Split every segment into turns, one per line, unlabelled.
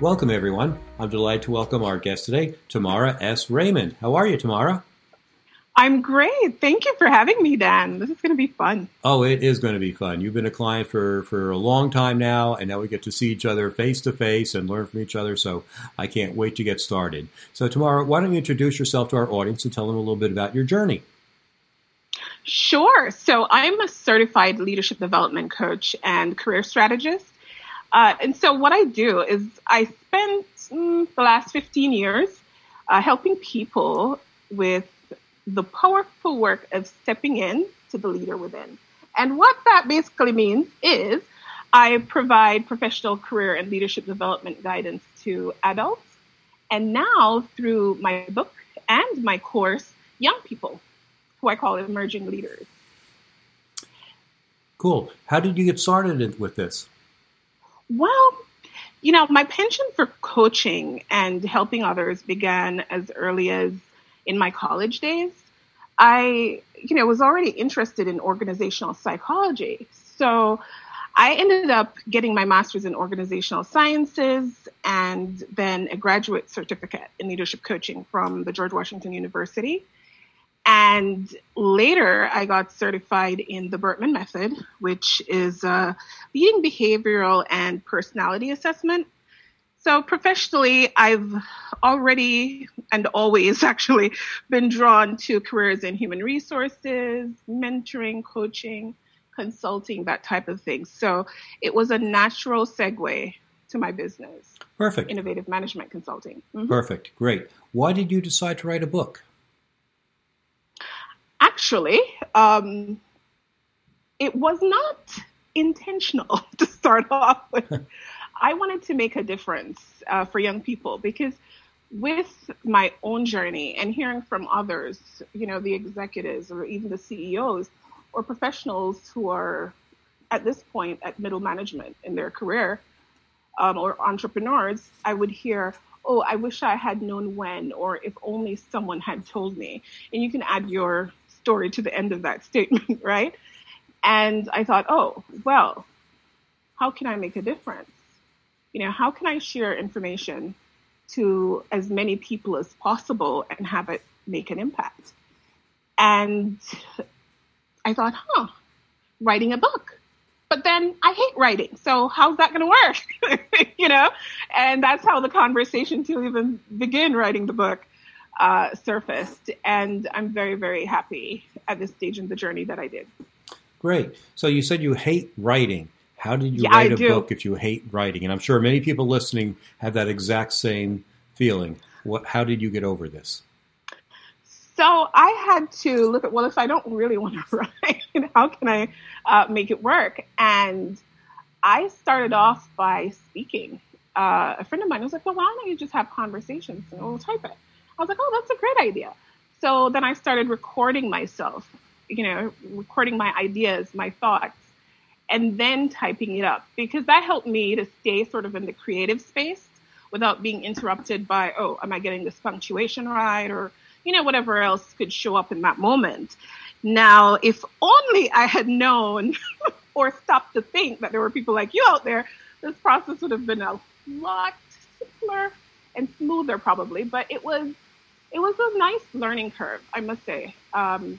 Welcome, everyone. I'm delighted to welcome our guest today, Tamara S. Raymond. How are you, Tamara?
I'm great. Thank you for having me, Dan. This is going to be fun.
Oh, it is going to be fun. You've been a client for, for a long time now, and now we get to see each other face to face and learn from each other. So I can't wait to get started. So, Tamara, why don't you introduce yourself to our audience and tell them a little bit about your journey?
Sure. So, I'm a certified leadership development coach and career strategist. Uh, and so what I do is I spent mm, the last 15 years uh, helping people with the powerful work of stepping in to the leader within. And what that basically means is I provide professional career and leadership development guidance to adults. And now through my book and my course, young people who I call emerging leaders.
Cool. How did you get started with this?
Well, you know, my penchant for coaching and helping others began as early as in my college days. I, you know, was already interested in organizational psychology. So I ended up getting my master's in organizational sciences and then a graduate certificate in leadership coaching from the George Washington University. And later, I got certified in the Birkman Method, which is a leading behavioral and personality assessment. So, professionally, I've already and always actually been drawn to careers in human resources, mentoring, coaching, consulting, that type of thing. So, it was a natural segue to my business.
Perfect.
Innovative management consulting.
Mm-hmm. Perfect. Great. Why did you decide to write a book?
Actually, um, it was not intentional to start off with. I wanted to make a difference uh, for young people because with my own journey and hearing from others, you know, the executives or even the CEOs or professionals who are at this point at middle management in their career um, or entrepreneurs, I would hear, oh, I wish I had known when, or if only someone had told me. And you can add your story to the end of that statement, right? And I thought, oh, well, how can I make a difference? You know, how can I share information to as many people as possible and have it make an impact? And I thought, huh, writing a book. But then I hate writing. So how's that going to work? you know? And that's how the conversation to even begin writing the book uh, surfaced. And I'm very, very happy at this stage in the journey that I did.
Great. So you said you hate writing. How did you yeah, write I a do. book if you hate writing? And I'm sure many people listening have that exact same feeling. What? How did you get over this?
So I had to look at well, if I don't really want to write, how can I uh, make it work? And I started off by speaking. Uh, a friend of mine was like, "Well, why don't you just have conversations and we'll type it?" I was like, oh, that's a great idea. So then I started recording myself, you know, recording my ideas, my thoughts, and then typing it up because that helped me to stay sort of in the creative space without being interrupted by, oh, am I getting this punctuation right? Or, you know, whatever else could show up in that moment. Now, if only I had known or stopped to think that there were people like you out there, this process would have been a lot simpler and smoother probably, but it was it was a nice learning curve, I must say. Um,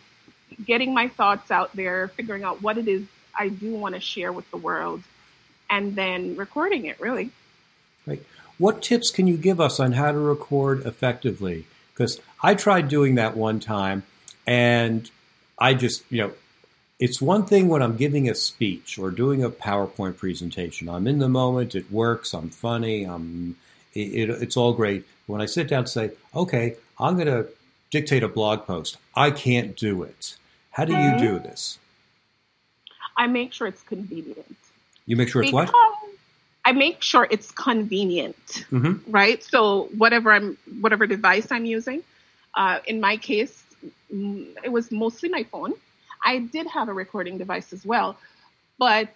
getting my thoughts out there, figuring out what it is I do want to share with the world, and then recording it, really.
Right. What tips can you give us on how to record effectively? Because I tried doing that one time, and I just, you know, it's one thing when I'm giving a speech or doing a PowerPoint presentation. I'm in the moment, it works, I'm funny, I'm, it, it, it's all great. When I sit down and say, okay, I'm going to dictate a blog post. I can't do it. How do you do this?
I make sure it's convenient.
You make sure it's
because
what?
I make sure it's convenient, mm-hmm. right? So whatever I'm, whatever device I'm using, uh, in my case, mm, it was mostly my phone. I did have a recording device as well, but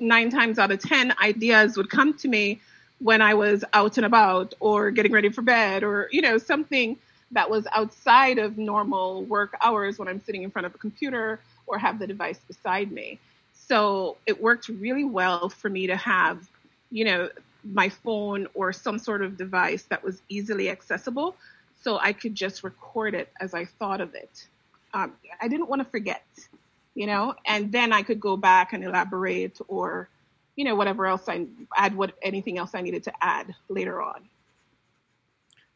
nine times out of ten, ideas would come to me when I was out and about or getting ready for bed or you know something that was outside of normal work hours when I'm sitting in front of a computer or have the device beside me. So it worked really well for me to have, you know, my phone or some sort of device that was easily accessible so I could just record it as I thought of it. Um, I didn't want to forget, you know, and then I could go back and elaborate or, you know, whatever else I add, what anything else I needed to add later on.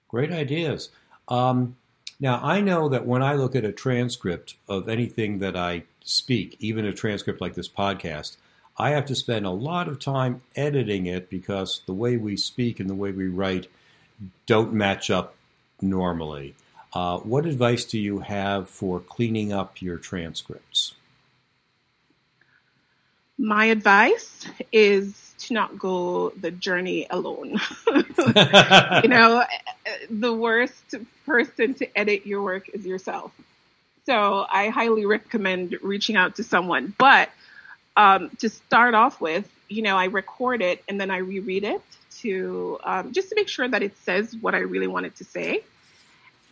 Great ideas. Um, now, I know that when I look at a transcript of anything that I speak, even a transcript like this podcast, I have to spend a lot of time editing it because the way we speak and the way we write don't match up normally. Uh, what advice do you have for cleaning up your transcripts?
My advice is to not go the journey alone. you know, the worst person to edit your work is yourself. So I highly recommend reaching out to someone. But um, to start off with, you know, I record it and then I reread it to um, just to make sure that it says what I really wanted to say.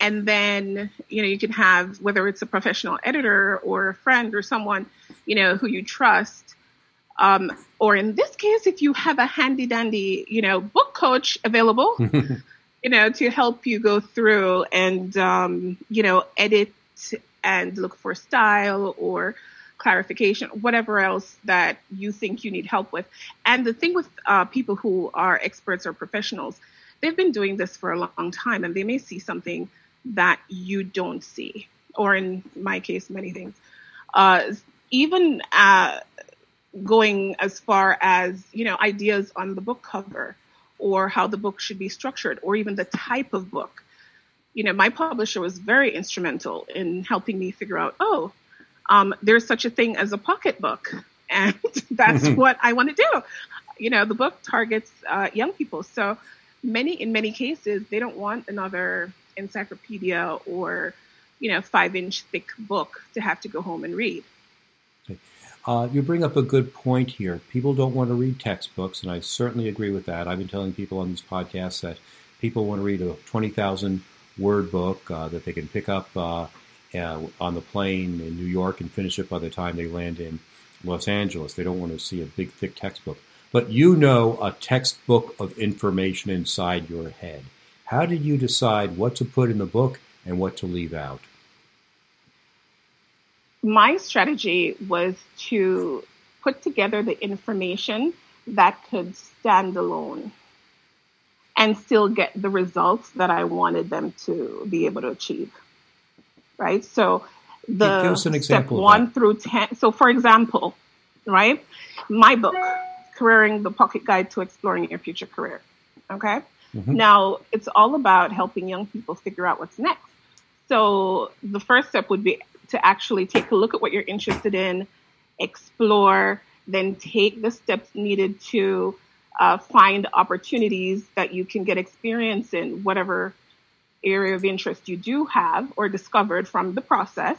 And then, you know, you can have whether it's a professional editor or a friend or someone, you know, who you trust. Um, or in this case, if you have a handy dandy, you know, book coach available, you know, to help you go through and, um, you know, edit and look for style or clarification, whatever else that you think you need help with. And the thing with uh, people who are experts or professionals, they've been doing this for a long time and they may see something that you don't see, or in my case, many things. Uh, even uh, going as far as, you know, ideas on the book cover or how the book should be structured or even the type of book. You know, my publisher was very instrumental in helping me figure out, oh, um, there's such a thing as a pocketbook. And that's mm-hmm. what I want to do. You know, the book targets uh, young people. So many, in many cases, they don't want another encyclopedia or, you know, five inch thick book to have to go home and read.
Uh, you bring up a good point here. People don't want to read textbooks, and I certainly agree with that. I've been telling people on this podcast that people want to read a 20,000 word book uh, that they can pick up uh, uh, on the plane in New York and finish it by the time they land in Los Angeles. They don't want to see a big, thick textbook. But you know a textbook of information inside your head. How did you decide what to put in the book and what to leave out?
My strategy was to put together the information that could stand alone and still get the results that I wanted them to be able to achieve. Right? So the
Give us an example
step one through 10. So for example, right? My book, Careering the Pocket Guide to Exploring Your Future Career. Okay. Mm-hmm. Now it's all about helping young people figure out what's next. So the first step would be to actually take a look at what you're interested in, explore, then take the steps needed to uh, find opportunities that you can get experience in whatever area of interest you do have or discovered from the process.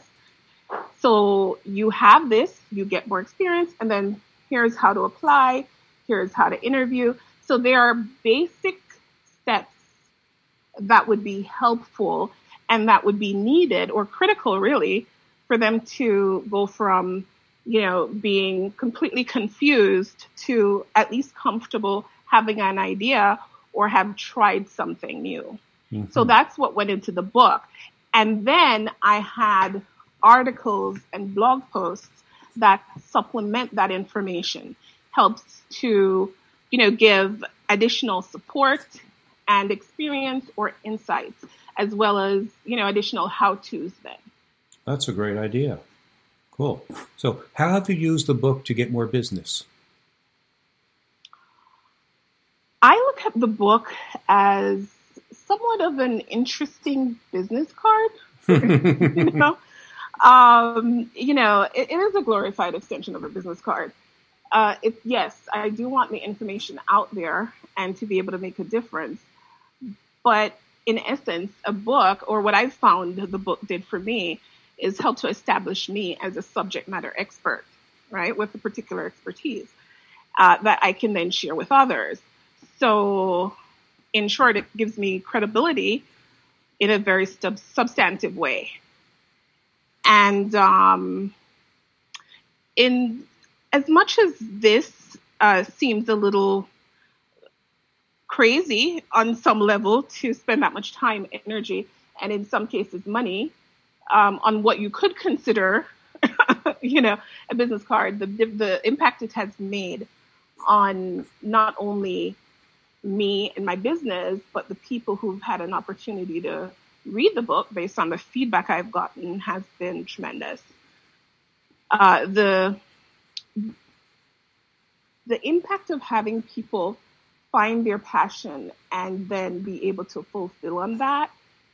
So you have this, you get more experience, and then here's how to apply, here's how to interview. So there are basic steps that would be helpful and that would be needed or critical really for them to go from, you know, being completely confused to at least comfortable having an idea or have tried something new. Mm-hmm. So that's what went into the book. And then I had articles and blog posts that supplement that information, helps to, you know, give additional support and experience or insights, as well as, you know, additional how-tos then.
That's a great idea. Cool. So, how have you used the book to get more business?
I look at the book as somewhat of an interesting business card. you know, um, you know, it, it is a glorified extension of a business card. uh, it, yes, I do want the information out there and to be able to make a difference. But in essence, a book, or what I've found the book did for me, is help to establish me as a subject matter expert, right, with a particular expertise uh, that I can then share with others. So, in short, it gives me credibility in a very sub- substantive way. And um, in as much as this uh, seems a little crazy on some level to spend that much time, energy, and in some cases money um, on what you could consider, you know, a business card, the the impact it has made on not only me and my business, but the people who've had an opportunity to read the book based on the feedback I've gotten has been tremendous. Uh, the the impact of having people find their passion and then be able to fulfill on that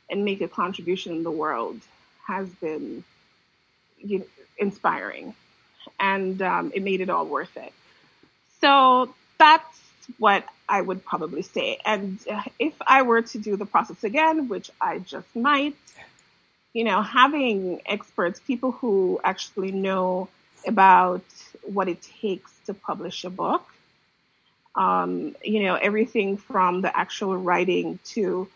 and make a contribution in the world has been you know, inspiring and um, it made it all worth it so that's what i would probably say and uh, if i were to do the process again which i just might you know having experts people who actually know about what it takes to publish a book. Um, you know, everything from the actual writing to,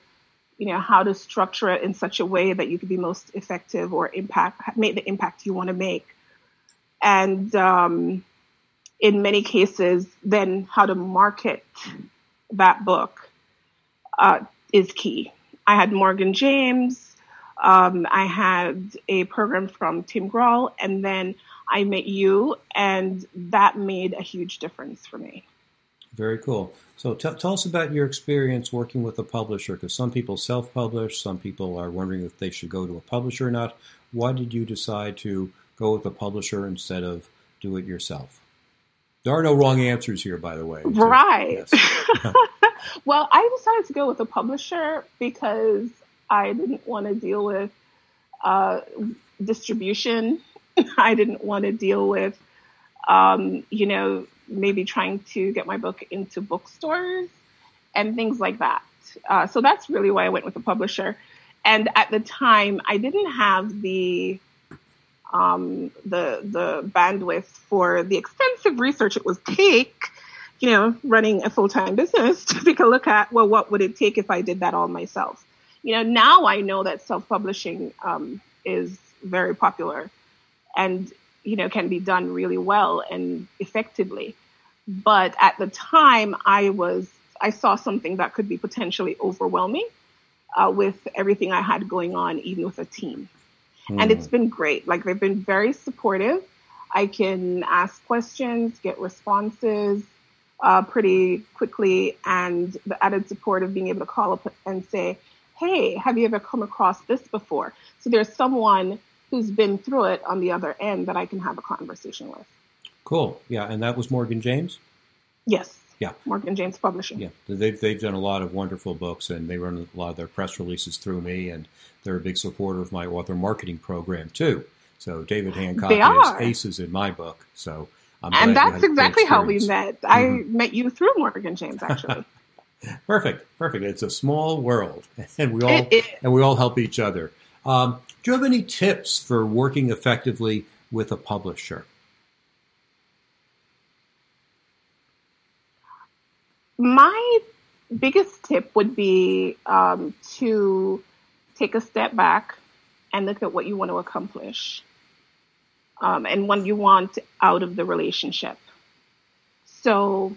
you know, how to structure it in such a way that you can be most effective or impact, make the impact you want to make. And um, in many cases, then how to market that book uh, is key. I had Morgan James. Um, I had a program from Tim Grahl, and then I met you, and that made a huge difference for me.
Very cool. So t- tell us about your experience working with a publisher, because some people self-publish, some people are wondering if they should go to a publisher or not. Why did you decide to go with a publisher instead of do it yourself? There are no wrong answers here, by the way.
So, right. Yes. well, I decided to go with a publisher because I didn't want to deal with uh, distribution I didn't want to deal with, um, you know, maybe trying to get my book into bookstores and things like that. Uh, so that's really why I went with a publisher. And at the time, I didn't have the um, the the bandwidth for the extensive research it would take, you know, running a full time business to take a look at well, what would it take if I did that all myself? You know, now I know that self publishing um, is very popular and you know can be done really well and effectively. But at the time i was i saw something that could be potentially overwhelming uh, with everything i had going on even with a team. Mm. and it's been great. Like they've been very supportive. I can ask questions get responses uh, pretty quickly. And the added support of being able to call up and say hey have you ever come across this before? So there's someone who's been through it on the other end that I can have a conversation with.
Cool. Yeah, and that was Morgan James.
Yes.
Yeah.
Morgan James Publishing.
Yeah, they've they've done a lot of wonderful books, and they run a lot of their press releases through me, and they're a big supporter of my author marketing program too. So David Hancock is aces in my book. So
I'm and that's exactly how we met. Mm-hmm. I met you through Morgan James, actually.
perfect, perfect. It's a small world, and we all and we all help each other. Um, do you have any tips for working effectively with a publisher?
My biggest tip would be um, to take a step back and look at what you want to accomplish um, and what you want out of the relationship. So,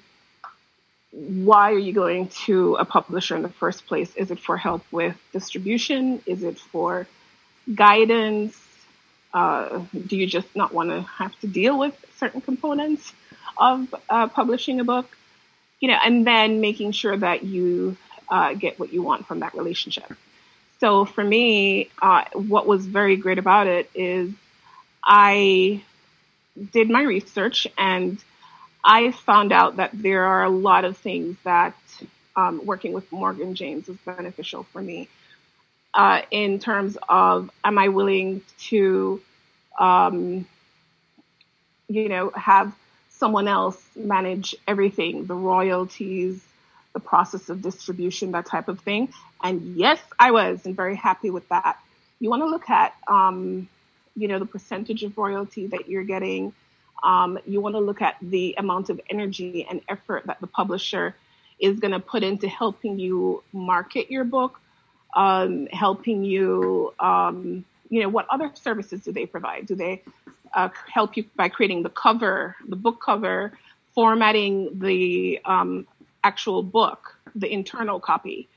why are you going to a publisher in the first place? Is it for help with distribution? Is it for guidance? Uh, do you just not want to have to deal with certain components of uh, publishing a book? You know, and then making sure that you uh, get what you want from that relationship. So for me, uh, what was very great about it is I did my research and I found out that there are a lot of things that um, working with Morgan James was beneficial for me uh, in terms of am I willing to, um, you know, have someone else manage everything, the royalties, the process of distribution, that type of thing. And yes, I was, and very happy with that. You want to look at, um, you know, the percentage of royalty that you're getting. Um, you want to look at the amount of energy and effort that the publisher is going to put into helping you market your book, um, helping you, um, you know, what other services do they provide? Do they uh, help you by creating the cover, the book cover, formatting the um, actual book, the internal copy?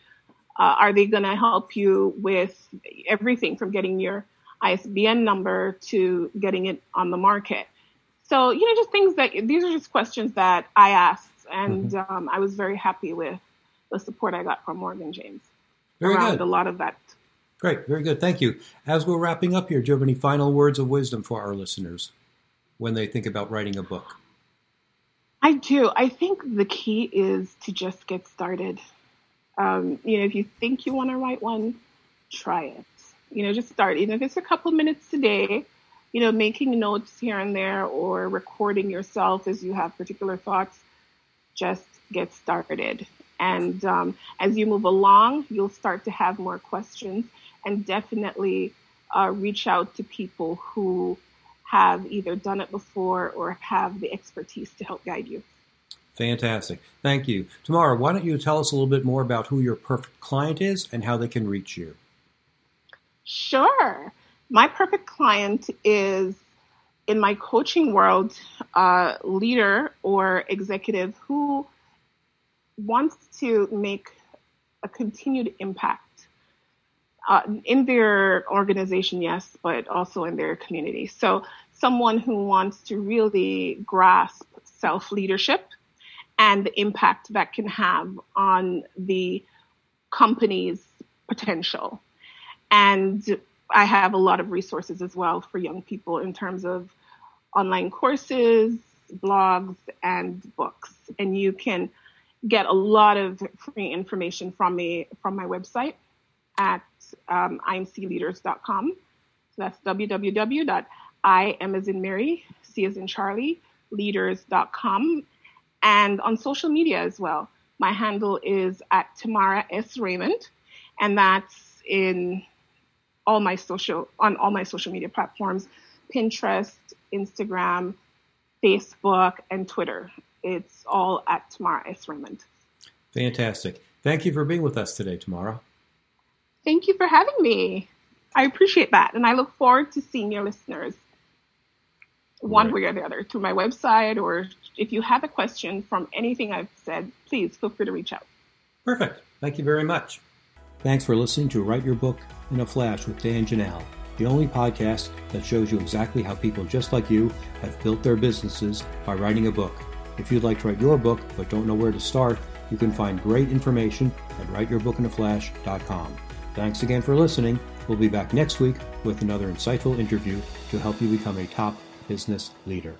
Uh, are they going to help you with everything from getting your ISBN number to getting it on the market? So, you know, just things that these are just questions that I asked, and mm-hmm. um, I was very happy with the support I got from Morgan James
very
around
good.
a lot of that.
Great, very good. Thank you. As we're wrapping up here, do you have any final words of wisdom for our listeners when they think about writing a book?
I do. I think the key is to just get started. Um, you know, if you think you want to write one, try it. You know, just start. Even if it's a couple minutes today, you know, making notes here and there or recording yourself as you have particular thoughts, just get started. And um, as you move along, you'll start to have more questions and definitely uh, reach out to people who have either done it before or have the expertise to help guide you.
Fantastic. Thank you. Tamara, why don't you tell us a little bit more about who your perfect client is and how they can reach you?
Sure. My perfect client is in my coaching world, a leader or executive who wants to make a continued impact uh, in their organization, yes, but also in their community. So someone who wants to really grasp self leadership and the impact that can have on the company's potential. And I have a lot of resources as well for young people in terms of online courses, blogs, and books. And you can get a lot of free information from me from my website at um, imcleaders.com. So that's www.i am as in Mary, C as in Charlie, leaders.com. And on social media as well. My handle is at Tamara S. Raymond, and that's in all my social on all my social media platforms, Pinterest, Instagram, Facebook, and Twitter. It's all at Tamara S. Raymond.
Fantastic. Thank you for being with us today, Tamara.
Thank you for having me. I appreciate that. And I look forward to seeing your listeners one right. way or the other through my website or if you have a question from anything I've said, please feel free to reach out.
Perfect. Thank you very much. Thanks for listening to Write Your Book in a Flash with Dan Janal, the only podcast that shows you exactly how people just like you have built their businesses by writing a book. If you'd like to write your book but don't know where to start, you can find great information at writeyourbookinaflash.com. Thanks again for listening. We'll be back next week with another insightful interview to help you become a top business leader.